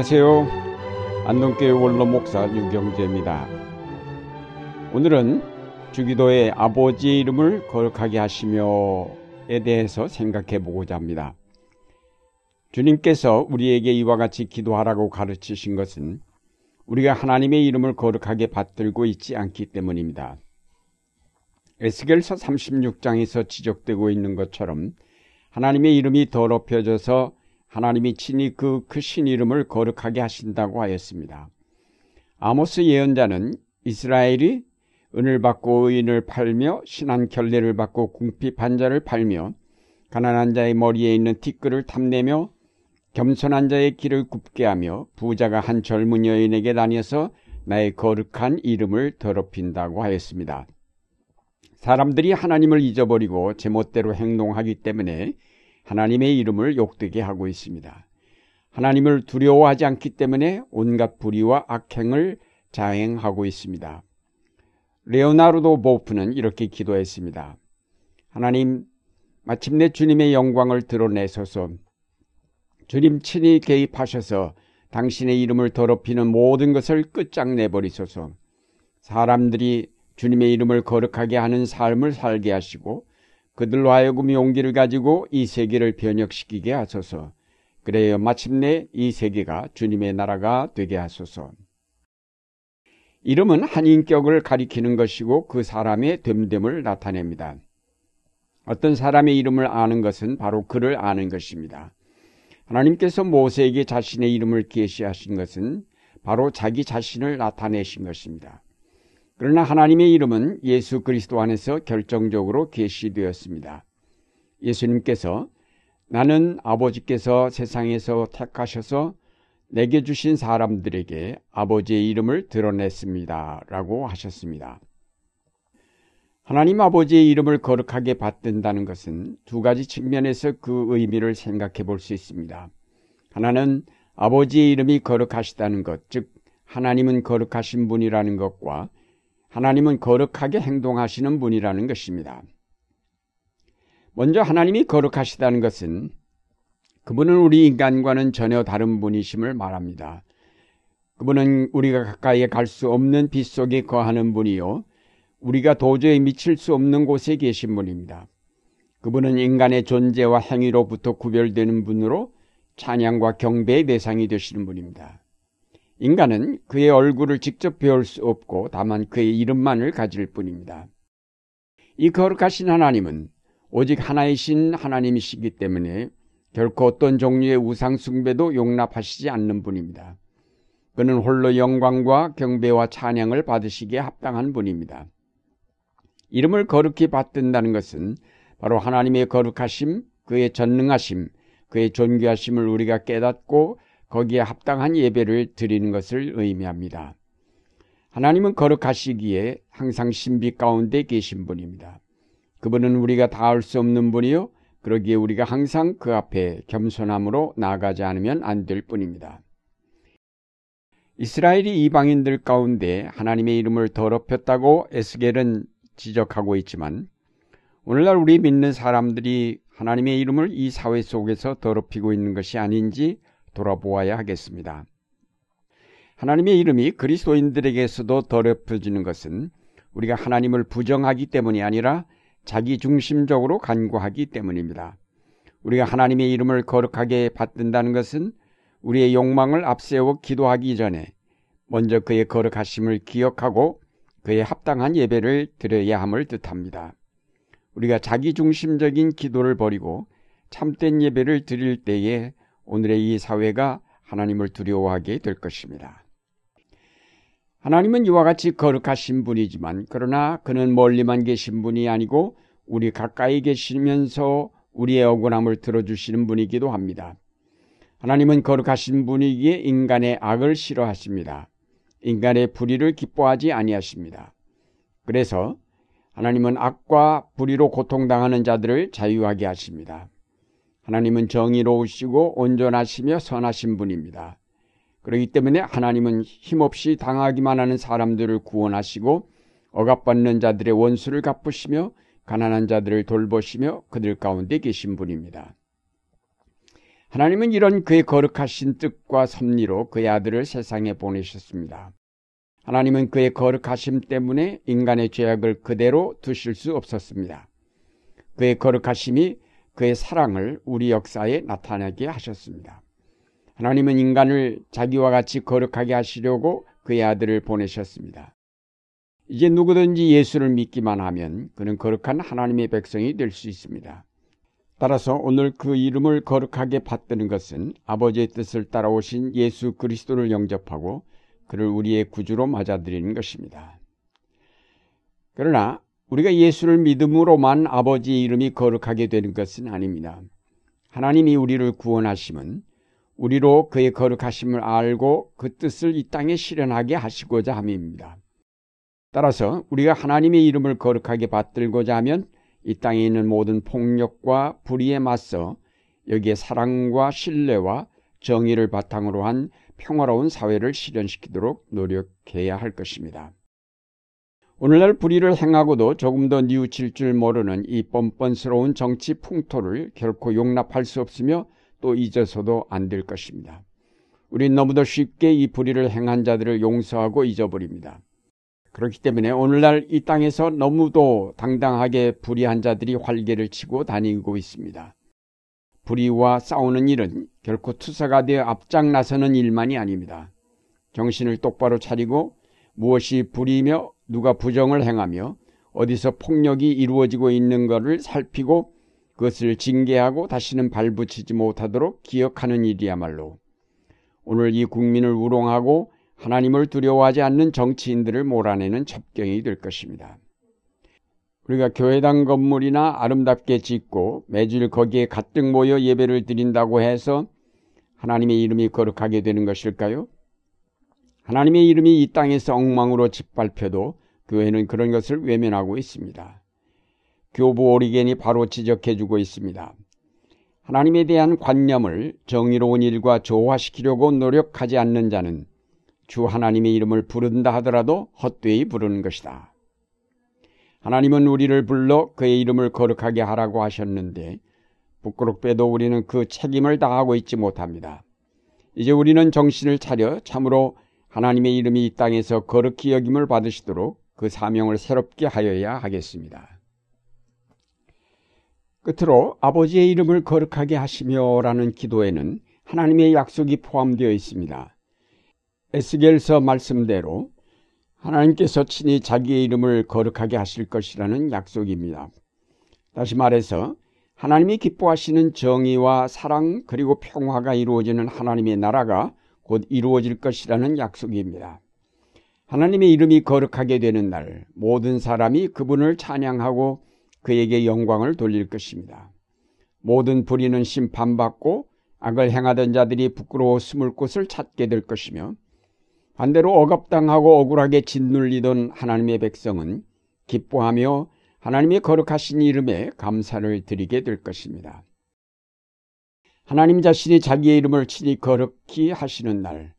안녕하세요. 안동교회 원로 목사 유경재입니다. 오늘은 주기도의 아버지의 이름을 거룩하게 하시며에 대해서 생각해 보고자 합니다. 주님께서 우리에게 이와 같이 기도하라고 가르치신 것은 우리가 하나님의 이름을 거룩하게 받들고 있지 않기 때문입니다. 에스겔서 36장에서 지적되고 있는 것처럼 하나님의 이름이 더럽혀져서 하나님이 친히 그 크신 이름을 거룩하게 하신다고 하였습니다. 아모스 예언자는 이스라엘이 은을 받고 의인을 팔며 신한 결례를 받고 궁핍한 자를 팔며 가난한 자의 머리에 있는 티끌을 탐내며 겸손한 자의 길을 굽게 하며 부자가 한 젊은 여인에게 다녀서 나의 거룩한 이름을 더럽힌다고 하였습니다. 사람들이 하나님을 잊어버리고 제멋대로 행동하기 때문에 하나님의 이름을 욕되게 하고 있습니다. 하나님을 두려워하지 않기 때문에 온갖 불의와 악행을 자행하고 있습니다. 레오나르도 보프는 이렇게 기도했습니다. 하나님, 마침내 주님의 영광을 드러내소서 주님 친히 개입하셔서 당신의 이름을 더럽히는 모든 것을 끝장내 버리소서 사람들이 주님의 이름을 거룩하게 하는 삶을 살게 하시고 그들로 하여금 용기를 가지고 이 세계를 변혁시키게 하소서. 그래요. 마침내 이 세계가 주님의 나라가 되게 하소서. 이름은 한 인격을 가리키는 것이고 그 사람의 됨됨을 나타냅니다. 어떤 사람의 이름을 아는 것은 바로 그를 아는 것입니다. 하나님께서 모세에게 자신의 이름을 계시하신 것은 바로 자기 자신을 나타내신 것입니다. 그러나 하나님의 이름은 예수 그리스도 안에서 결정적으로 계시되었습니다. 예수님께서 나는 아버지께서 세상에서 택하셔서 내게 주신 사람들에게 아버지의 이름을 드러냈습니다. 라고 하셨습니다. 하나님 아버지의 이름을 거룩하게 받든다는 것은 두 가지 측면에서 그 의미를 생각해 볼 수 있습니다. 하나는 아버지의 이름이 거룩하시다는 것, 즉, 하나님은 거룩하신 분이라는 것과 하나님은 거룩하게 행동하시는 분이라는 것입니다. 먼저 하나님이 거룩하시다는 것은 그분은 우리 인간과는 전혀 다른 분이심을 말합니다. 그분은 우리가 가까이에 갈수 없는 빛 속에 거하는 분이요. 우리가 도저히 미칠 수 없는 곳에 계신 분입니다. 그분은 인간의 존재와 행위로부터 구별되는 분으로 찬양과 경배의 대상이 되시는 분입니다. 인간은 그의 얼굴을 직접 배울 수 없고 다만 그의 이름만을 가질 뿐입니다. 이 거룩하신 하나님은 오직 하나이신 하나님이시기 때문에 결코 어떤 종류의 우상숭배도 용납하시지 않는 분입니다. 그는 홀로 영광과 경배와 찬양을 받으시기에 합당한 분입니다. 이름을 거룩히 받든다는 것은 바로 하나님의 거룩하심, 그의 전능하심, 그의 존귀하심을 우리가 깨닫고 거기에 합당한 예배를 드리는 것을 의미합니다. 하나님은 거룩하시기에 항상 신비 가운데 계신 분입니다. 그분은 우리가 닿을 수 없는 분이요. 그러기에 우리가 항상 그 앞에 겸손함으로 나아가지 않으면 안 될 뿐입니다. 이스라엘이 이방인들 가운데 하나님의 이름을 더럽혔다고 에스겔은 지적하고 있지만 오늘날 우리 믿는 사람들이 하나님의 이름을 이 사회 속에서 더럽히고 있는 것이 아닌지 돌아보아야 하겠습니다. 하나님의 이름이 그리스도인들에게서도 더럽혀지는 것은 우리가 하나님을 부정하기 때문이 아니라 자기 중심적으로 간구하기 때문입니다. 우리가 하나님의 이름을 거룩하게 받든다는 것은 우리의 욕망을 앞세워 기도하기 전에 먼저 그의 거룩하심을 기억하고 그의 합당한 예배를 드려야 함을 뜻합니다. 우리가 자기 중심적인 기도를 버리고 참된 예배를 드릴 때에 오늘의 이 사회가 하나님을 두려워하게 될 것입니다. 하나님은 이와 같이 거룩하신 분이지만 그러나 그는 멀리만 계신 분이 아니고 우리 가까이 계시면서 우리의 억울함을 들어주시는 분이기도 합니다. 하나님은 거룩하신 분이기에 인간의 악을 싫어하십니다. 인간의 불의를 기뻐하지 아니하십니다. 그래서 하나님은 악과 불의로 고통당하는 자들을 자유하게 하십니다. 하나님은 정의로우시고 온전하시며 선하신 분입니다. 그렇기 때문에 하나님은 힘없이 당하기만 하는 사람들을 구원하시고 억압받는 자들의 원수를 갚으시며 가난한 자들을 돌보시며 그들 가운데 계신 분입니다. 하나님은 이런 그의 거룩하신 뜻과 섭리로 그의 아들을 세상에 보내셨습니다. 하나님은 그의 거룩하심 때문에 인간의 죄악을 그대로 두실 수 없었습니다. 그의 거룩하심이 그의 사랑을 우리 역사에 나타나게 하셨습니다. 하나님은 인간을 자기와 같이 거룩하게 하시려고 그의 아들을 보내셨습니다. 이제 누구든지 예수를 믿기만 하면 그는 거룩한 하나님의 백성이 될 수 있습니다. 따라서 오늘 그 이름을 거룩하게 받드는 것은 아버지의 뜻을 따라오신 예수 그리스도를 영접하고 그를 우리의 구주로 맞아들이는 것입니다. 그러나 우리가 예수를 믿음으로만 아버지의 이름이 거룩하게 되는 것은 아닙니다. 하나님이 우리를 구원하심은 우리로 그의 거룩하심을 알고 그 뜻을 이 땅에 실현하게 하시고자 함입니다. 따라서 우리가 하나님의 이름을 거룩하게 받들고자 하면 이 땅에 있는 모든 폭력과 불의에 맞서 여기에 사랑과 신뢰와 정의를 바탕으로 한 평화로운 사회를 실현시키도록 노력해야 할 것입니다. 오늘날 불의를 행하고도 조금 더 뉘우칠 줄 모르는 이 뻔뻔스러운 정치 풍토를 결코 용납할 수 없으며 또 잊어서도 안 될 것입니다. 우린 너무도 쉽게 이 불의를 행한 자들을 용서하고 잊어버립니다. 그렇기 때문에 오늘날 이 땅에서 너무도 당당하게 불의한 자들이 활개를 치고 다니고 있습니다. 불의와 싸우는 일은 결코 투사가 되어 앞장 나서는 일만이 아닙니다. 정신을 똑바로 차리고 무엇이 불의며 누가 부정을 행하며 어디서 폭력이 이루어지고 있는 것을 살피고 그것을 징계하고 다시는 발붙이지 못하도록 기억하는 일이야말로 오늘 이 국민을 우롱하고 하나님을 두려워하지 않는 정치인들을 몰아내는 첩경이 될 것입니다. 우리가 교회당 건물이나 아름답게 짓고 매주일 거기에 가득 모여 예배를 드린다고 해서 하나님의 이름이 거룩하게 되는 것일까요? 하나님의 이름이 이 땅에서 엉망으로 짓밟혀도 교회는 그런 것을 외면하고 있습니다. 교부 오리겐이 바로 지적해주고 있습니다. 하나님에 대한 관념을 정의로운 일과 조화시키려고 노력하지 않는 자는 주 하나님의 이름을 부른다 하더라도 헛되이 부르는 것이다. 하나님은 우리를 불러 그의 이름을 거룩하게 하라고 하셨는데 부끄럽게도 우리는 그 책임을 다하고 있지 못합니다. 이제 우리는 정신을 차려 참으로 하나님의 이름이 이 땅에서 거룩히 여김을 받으시도록 그 사명을 새롭게 하여야 하겠습니다. 끝으로 아버지의 이름을 거룩하게 하시며라는 기도에는 하나님의 약속이 포함되어 있습니다. 에스겔서 말씀대로 하나님께서 친히 자기의 이름을 거룩하게 하실 것이라는 약속입니다. 다시 말해서 하나님이 기뻐하시는 정의와 사랑 그리고 평화가 이루어지는 하나님의 나라가 곧 이루어질 것이라는 약속입니다. 하나님의 이름이 거룩하게 되는 날 모든 사람이 그분을 찬양하고 그에게 영광을 돌릴 것입니다. 모든 불의는 심판받고 악을 행하던 자들이 부끄러워 숨을 곳을 찾게 될 것이며 반대로 억압당하고 억울하게 짓눌리던 하나님의 백성은 기뻐하며 하나님의 거룩하신 이름에 감사를 드리게 될 것입니다. 하나님 자신이 자기의 이름을 친히 거룩히 하시는 날,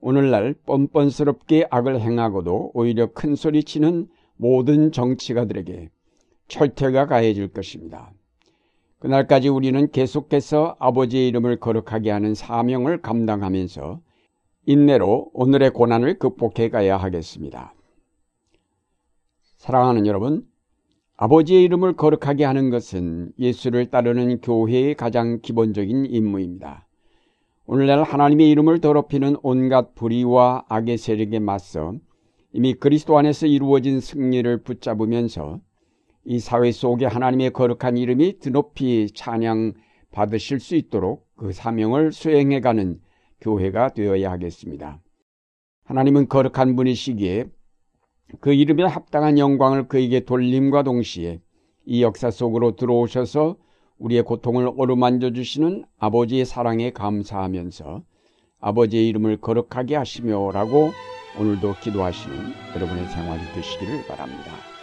오늘날 뻔뻔스럽게 악을 행하고도 오히려 큰 소리 치는 모든 정치가들에게 철퇴가 가해질 것입니다. 그날까지 우리는 계속해서 아버지의 이름을 거룩하게 하는 사명을 감당하면서 인내로 오늘의 고난을 극복해 가야 하겠습니다. 사랑하는 여러분, 아버지의 이름을 거룩하게 하는 것은 예수를 따르는 교회의 가장 기본적인 임무입니다. 오늘날 하나님의 이름을 더럽히는 온갖 불의와 악의 세력에 맞서 이미 그리스도 안에서 이루어진 승리를 붙잡으면서 이 사회 속에 하나님의 거룩한 이름이 드높이 찬양 받으실 수 있도록 그 사명을 수행해가는 교회가 되어야 하겠습니다. 하나님은 거룩한 분이시기에 그 이름에 합당한 영광을 그에게 돌림과 동시에 이 역사 속으로 들어오셔서 우리의 고통을 어루만져 주시는 아버지의 사랑에 감사하면서 아버지의 이름을 거룩하게 하시며라고 오늘도 기도하시는 여러분의 생활이 되시기를 바랍니다.